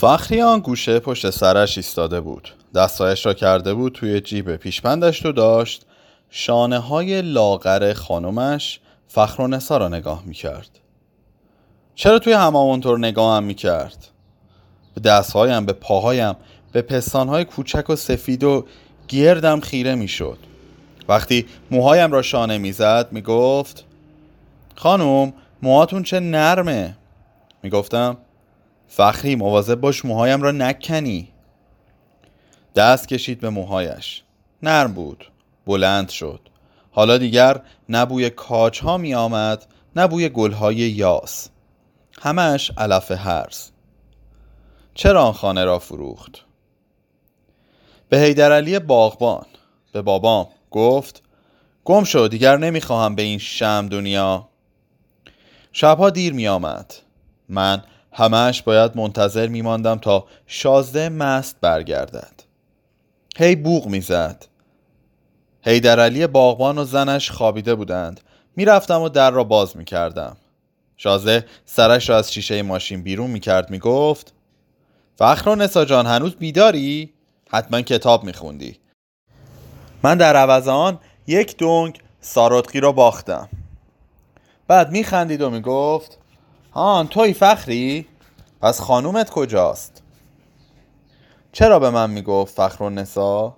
فخری آن گوشه پشت سرش ایستاده بود. دستایش را کرده بود توی جیب پیشپندش رو داشت. شانه های لاغر خانمش فخر و نسا را نگاه می کرد چرا توی همه اونطور نگاه هم می کرد؟ به دستهایم به پاهایم به پستانهای کوچک و سفید و گردم خیره می شد وقتی موهایم را شانه می زد می گفت خانم موهاتون چه نرمه؟ می گفتم فخری مواظب باش موهایم را نکنی. دست کشید به موهایش. نرم بود. بلند شد. حالا دیگر نبوی کاج ها می آمد نبوی گل های یاس. همش علف هرز چرا آن خانه را فروخت؟ به حیدرعلی باغبان. به بابام گفت گم شو دیگر نمی‌خواهم به این شم دنیا. شبها دیر می آمد من همش باید منتظر می ماندم تا شازده مست برگردد. هی بوغ می‌زد. حیدرعلی باغبان و زنش خوابیده بودند. می‌رفتم و در را باز می‌کردم. شازده سرش را از شیشه ماشین بیرون می‌کرد می‌گفت فخر و نسا جان هنوز بیداری؟ حتما کتاب میخوندی. من در عوض آن یک دونگ سارتقی را باختم. بعد میخندید و می‌گفت هان توی فخری؟ پس خانومت کجاست؟ چرا به من می‌گفت فخر و نسا؟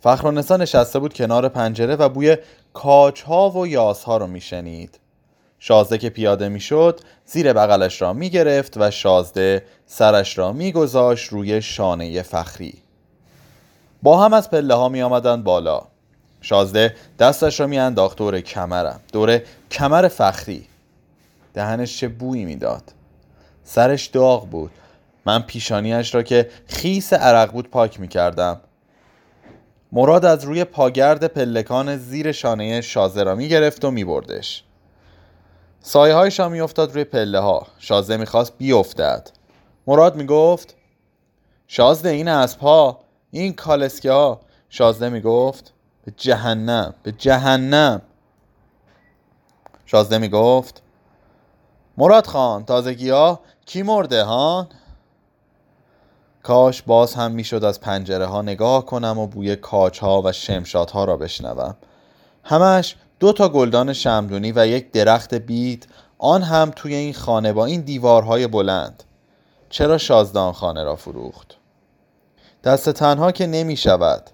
فخر و نسا نشسته بود کنار پنجره و بوی کاج ها و یاس ها رو میشنید شازده که پیاده می‌شد زیر بغلش را می‌گرفت و شازده سرش را میگذاشت روی شانه فخری با هم از پله ها می آمدن بالا شازده دستش را میانداخت دور کمرم دور کمر فخری دهنش چه بویی می‌داد. سرش داغ بود. من پیشانیش را که خیس عرق بود پاک می کردم مراد از روی پاگرد پلکان زیر شانه شازه را می گرفت و می بردش سایه هایش می افتاد روی پله ها شازده می خواست بیفتد. مراد می گفت شازده این از پا. این کالسکه ها شازده می گفت به جهنم به جهنم. شازده می گفت مراد خان تازگی ها کی مرده هان؟ کاش باز هم می‌شد از پنجره ها نگاه کنم و بوی کاچ ها و شمشات ها را بشنوم. همش دو تا گلدان شمدونی و یک درخت بید آن هم توی این خانه با این دیوارهای بلند. چرا شازدان خانه را فروخت؟ دست تنها که نمی شود.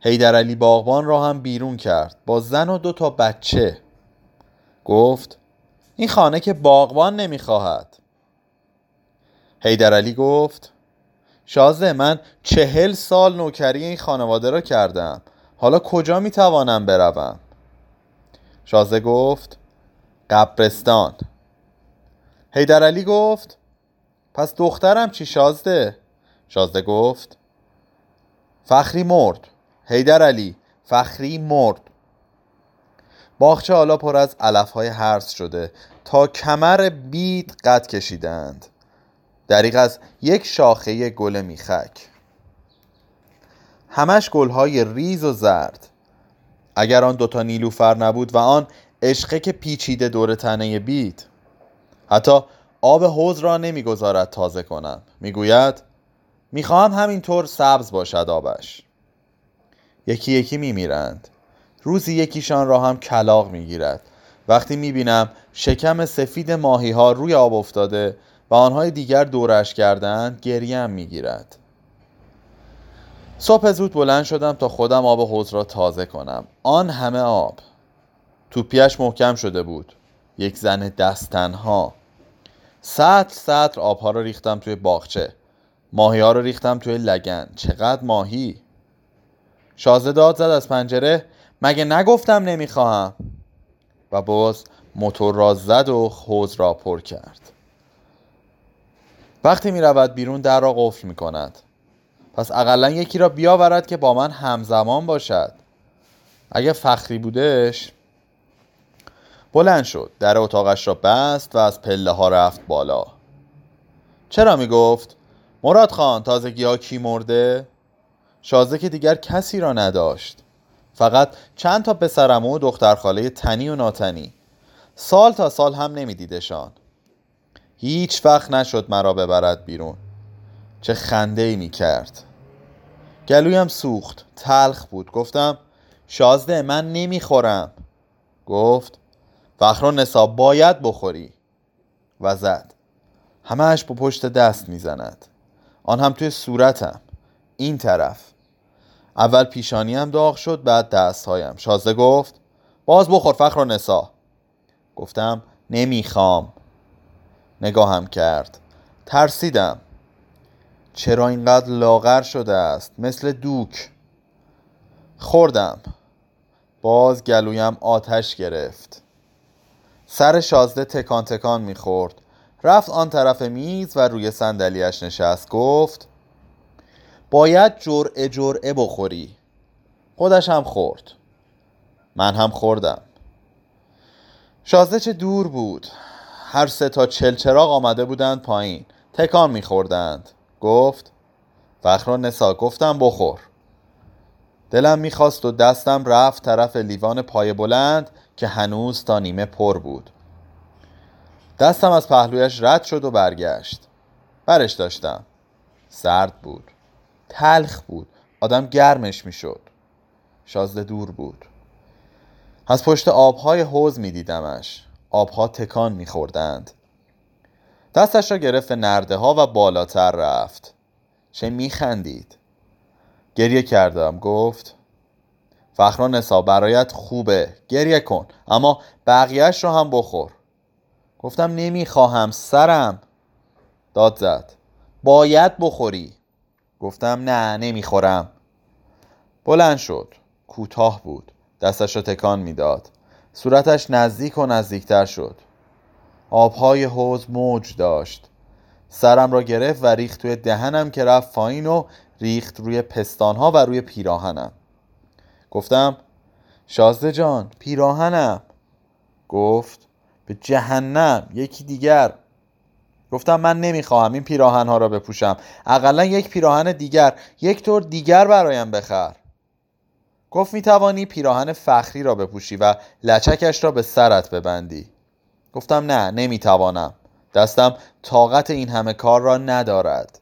حیدر علی باغبان را هم بیرون کرد با زن و دو تا بچه. گفت این خانه که باغبان نمی‌خواهد. حیدر علی گفت شازده من چهل سال نوکری این خانواده را کردم. حالا کجا می‌توانم بروم؟ شازده گفت قبرستان. حیدر علی گفت پس دخترم چی شازده؟ شازده گفت فخری مرد. حیدر علی فخری مرد. باغچه حالا پر از علف های هرس شده. تا کمر بید قد کشیدند. دریق از یک شاخه گل میخک. همش گلهای ریز و زرد. اگر آن دوتا نیلوفر نبود و آن عشقه که پیچیده دور تنه بید حتی آب حوز را نمی‌گذارد تازه کنم. می‌گوید می‌خواهم همینطور سبز باشد آبش. یکی یکی میمیرند. روزی یکیشان را هم کلاق می‌گیرد. وقتی می‌بینم شکم سفید ماهی ها روی آب افتاده و آنهای دیگر دورش کردند گریم می‌گیرد. صبح زود بلند شدم تا خودم آب حوض را تازه کنم. آن همه آب. توپیش محکم شده بود. یک زن دستنها. سطر سطر آبها را ریختم توی باغچه. ماهی ها رو ریختم توی لگن. چقدر ماهی! شازده داد زد از پنجره. مگه نگفتم نمی‌خواهم؟ و باز موتور را زد و حوز را پر کرد. وقتی می رود بیرون در را قفل می کند پس اقلا یکی را بیاورد که با من همزمان باشد. اگه فخری بودش بلند شد در اتاقش را بست و از پله ها رفت بالا. چرا می گفت مراد خان تازگی ها کی مرده؟ شازده که دیگر کسی را نداشت. فقط چند تا پسرمو و دختر خاله تنی و ناتنی. سال تا سال هم نمیدیدشان. هیچ وقت نشد مرا ببرد بیرون. چه خنده ای می کرد گلویم سوخت تلخ بود. گفتم شازده من نمی‌خورم. گفت فخر نصاب باید بخوری. و زد. همهش با پشت دست می‌زند. آن هم توی صورتم. این طرف. اول پیشانیم داغ شد بعد دستهایم. شازده گفت باز بخور فخر و نسا. گفتم نمی‌خوام. نگاهم کرد. ترسیدم. چرا اینقدر لاغر شده است؟ مثل دوک. خوردم. باز گلویم آتش گرفت. سر شازده تکان تکان می‌خورد. رفت آن طرف میز و روی صندلیاش نشست. گفت باید جرعه جرعه بخوری. خودش هم خورد. من هم خوردم. شازده چه دور بود. هر سه تا چلچراغ آمده بودند پایین. تکان میخوردند گفت فخر نسا گفتم بخور. دلم می‌خواست و دستم رفت طرف لیوان پای بلند که هنوز تا نیمه پر بود. دستم از پهلویش رد شد و برگشت. برش داشتم. سرد بود. تلخ بود. آدم گرمش می‌شد. شازده دور بود. از پشت آبهای حوز میدیدمش. آبها تکان میخوردند. دستش را گرفت نرده ها و بالاتر رفت. چه میخندید؟ گریه کردم. گفت فخرا نسا برایت خوبه. گریه کن اما بقیهش رو هم بخور. گفتم نمی‌خواهم سرم. داد زد باید بخوری. گفتم نه نمی‌خورم. بلند شد. کوتاه بود. دستش را تکان می‌داد. صورتش نزدیک و نزدیکتر شد. آبهای حوز موج داشت. سرم را گرفت و ریخت توی دهنم که رفت پایین و ریخت روی پستانها و روی پیراهنم. گفتم شازده جان پیراهنم. گفت به جهنم یکی دیگر. گفتم من نمی‌خواهم این پیراهن ها را بپوشم. اقلا یک پیراهن دیگر یک طور دیگر برایم بخر. گفت می‌توانی پیراهن فخری را بپوشی و لچکش را به سرت ببندی. گفتم نه نمی‌توانم. دستم طاقت این همه کار را ندارد.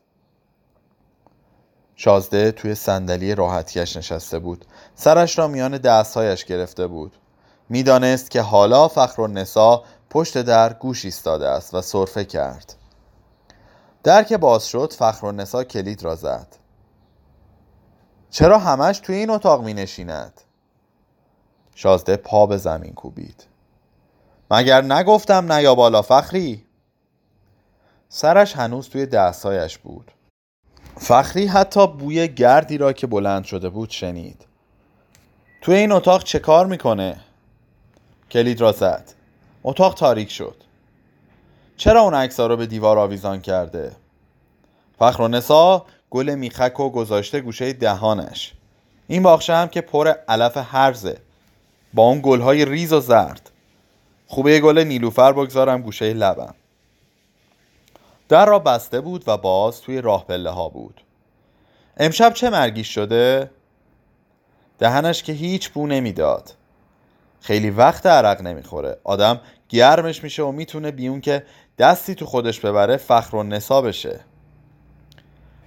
شازده توی صندلی راحتیش نشسته بود. سرش را میان دستهایش گرفته بود. می‌دانست که حالا فخر و نسا پشت در گوش ایستاده است و صرفه کرد. در که باز شد فخر و نسا کلید را زد. چرا همش توی این اتاق می نشیند؟ شازده پا به زمین کوبید. مگر نگفتم نیا بالا فخری؟ سرش هنوز توی دستایش بود. فخری حتی بوی گردی را که بلند شده بود شنید. توی این اتاق چه کار می‌کنه؟ کلید را زد. اتاق تاریک شد. چرا اون عکس رو به دیوار آویزان کرده؟ فخر و نسا گل میخک و گذاشته گوشه دهانش. این باخشه هم که پر علف هرزه با اون گلهای ریز و زرد. خوبه گل نیلوفر بگذارم گوشه لبم. در را بسته بود و باز توی راه پله ها بود. امشب چه مرگیش شده؟ دهنش که هیچ بو نمی‌داد. خیلی وقت عرق نمی‌خوره. آدم گرمش میشه و می‌تونه بیون که دستی تو خودش ببره فخر و نسا بشه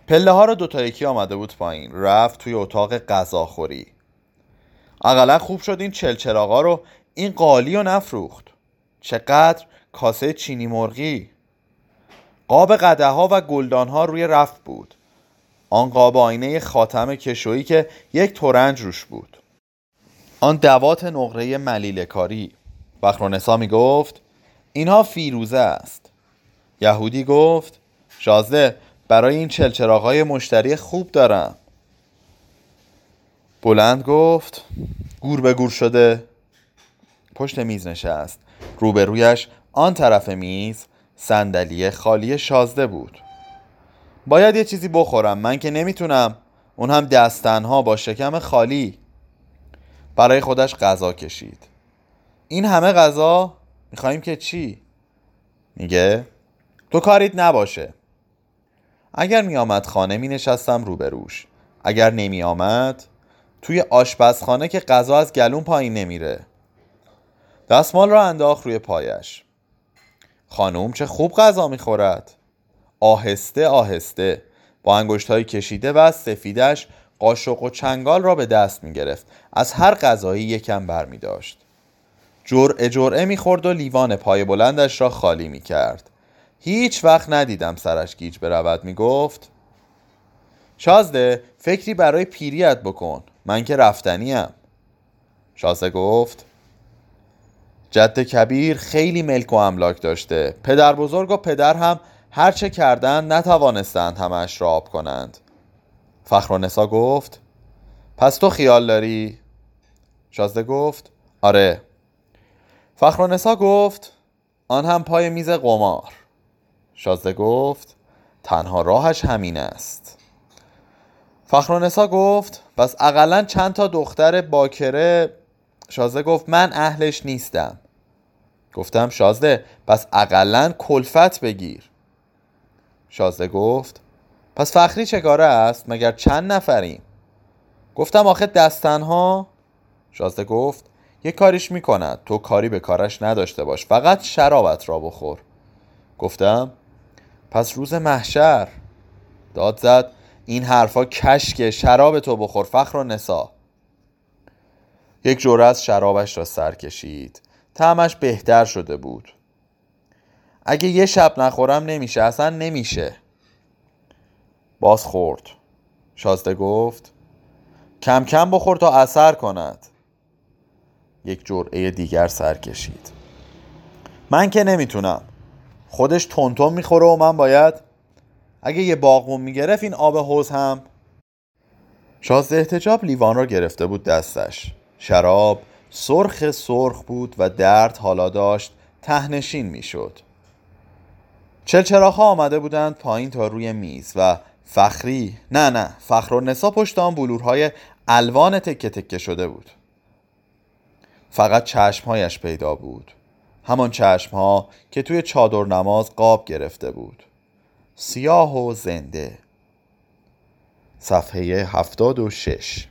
پله ها رو دوتا یکی آمده بود پایین. رفت توی اتاق غذاخوری. اقلا خوب شد این چلچراغا رو. این قالی و نفروخت. چقدر کاسه چینی مرغی. قاب قده ها و گلدان ها روی رفت بود. آن قاب آینه خاتم کشویی که یک تورنج روش بود. آن دوات نقره ملیل کاری بخرونسا می گفت اینها فیروزه است. یهودی گفت شازده برای این چلچراغ مشتری خوب دارم. بلند گفت گور به گور شده. پشت میز نشست. روبرویش آن طرف میز صندلی خالی شازده بود. باید یه چیزی بخورم من که نمی‌تونم. اون هم دستنها با شکم خالی. برای خودش غذا کشید. این همه غذا میخواییم که چی؟ میگه تو کاریت نباشه. اگر میآمد خانه می نشستم روبروش. اگر نمی آمد توی آشپزخانه که غذا از گلون پایین نمیره. دستمال را انداخت روی پایش. خانم چه خوب غذا می‌خورد. آهسته آهسته. با انگشت کشیده و سفیدش قاشق و چنگال را به دست می گرفت از هر غذایی یکم بر می جرعه جرعه می خورد و لیوان پای بلندش را خالی می کرد هیچ وقت ندیدم سرش گیج برود می گفت شازده فکری برای پیریت بکن. من که رفتنیم. شازده گفت جد کبیر خیلی ملک و املاک داشته. پدر بزرگ و پدر هم هرچه کردند نتوانستند همش را آب کنند. فخر گفت پس تو خیال داری؟ شازده گفت آره. فخر گفت آن هم پای میز قمار. شازده گفت تنها راهش همین است. فخر گفت پس اقلا چند تا دختر باکره؟ شازده گفت من اهلش نیستم. گفتم شازده پس اقلا کلفت بگیر. شازده گفت پس فخری چه کاره است؟ مگر چند نفریم؟ گفتم آخه دستنها شازده گفت یه کاریش می‌کند تو کاری به کارش نداشته باش. فقط شرابت را بخور. گفتم پس روز محشر. داد زد این حرفا کشک شراب تو بخور فخر و نسا. یک جوره از شرابش را سر کشید. تعمش بهتر شده بود. اگه یه شب نخورم نمیشه اصلا نمیشه. باز خورد. شازده گفت کم کم بخور تا اثر کند. یک جرعه دیگر سر کشید. من که نمی‌تونم. خودش تونتون می‌خوره و من باید اگه یه باغمون می‌گرفت این آب حوز هم شازده احتجاب لیوان را گرفته بود دستش. شراب سرخ سرخ بود و درد حالا داشت تهنشین می‌شد. چلچراخ آمده بودند پایین تا روی میز و فخری نه نه فخر و نسا پشت بلورهای الوان تکه تکه شده بود. فقط چشمهایش پیدا بود. همان چشمها که توی چادر نماز قاب گرفته بود. سیاه و زنده. صفحه هفتاد و شش.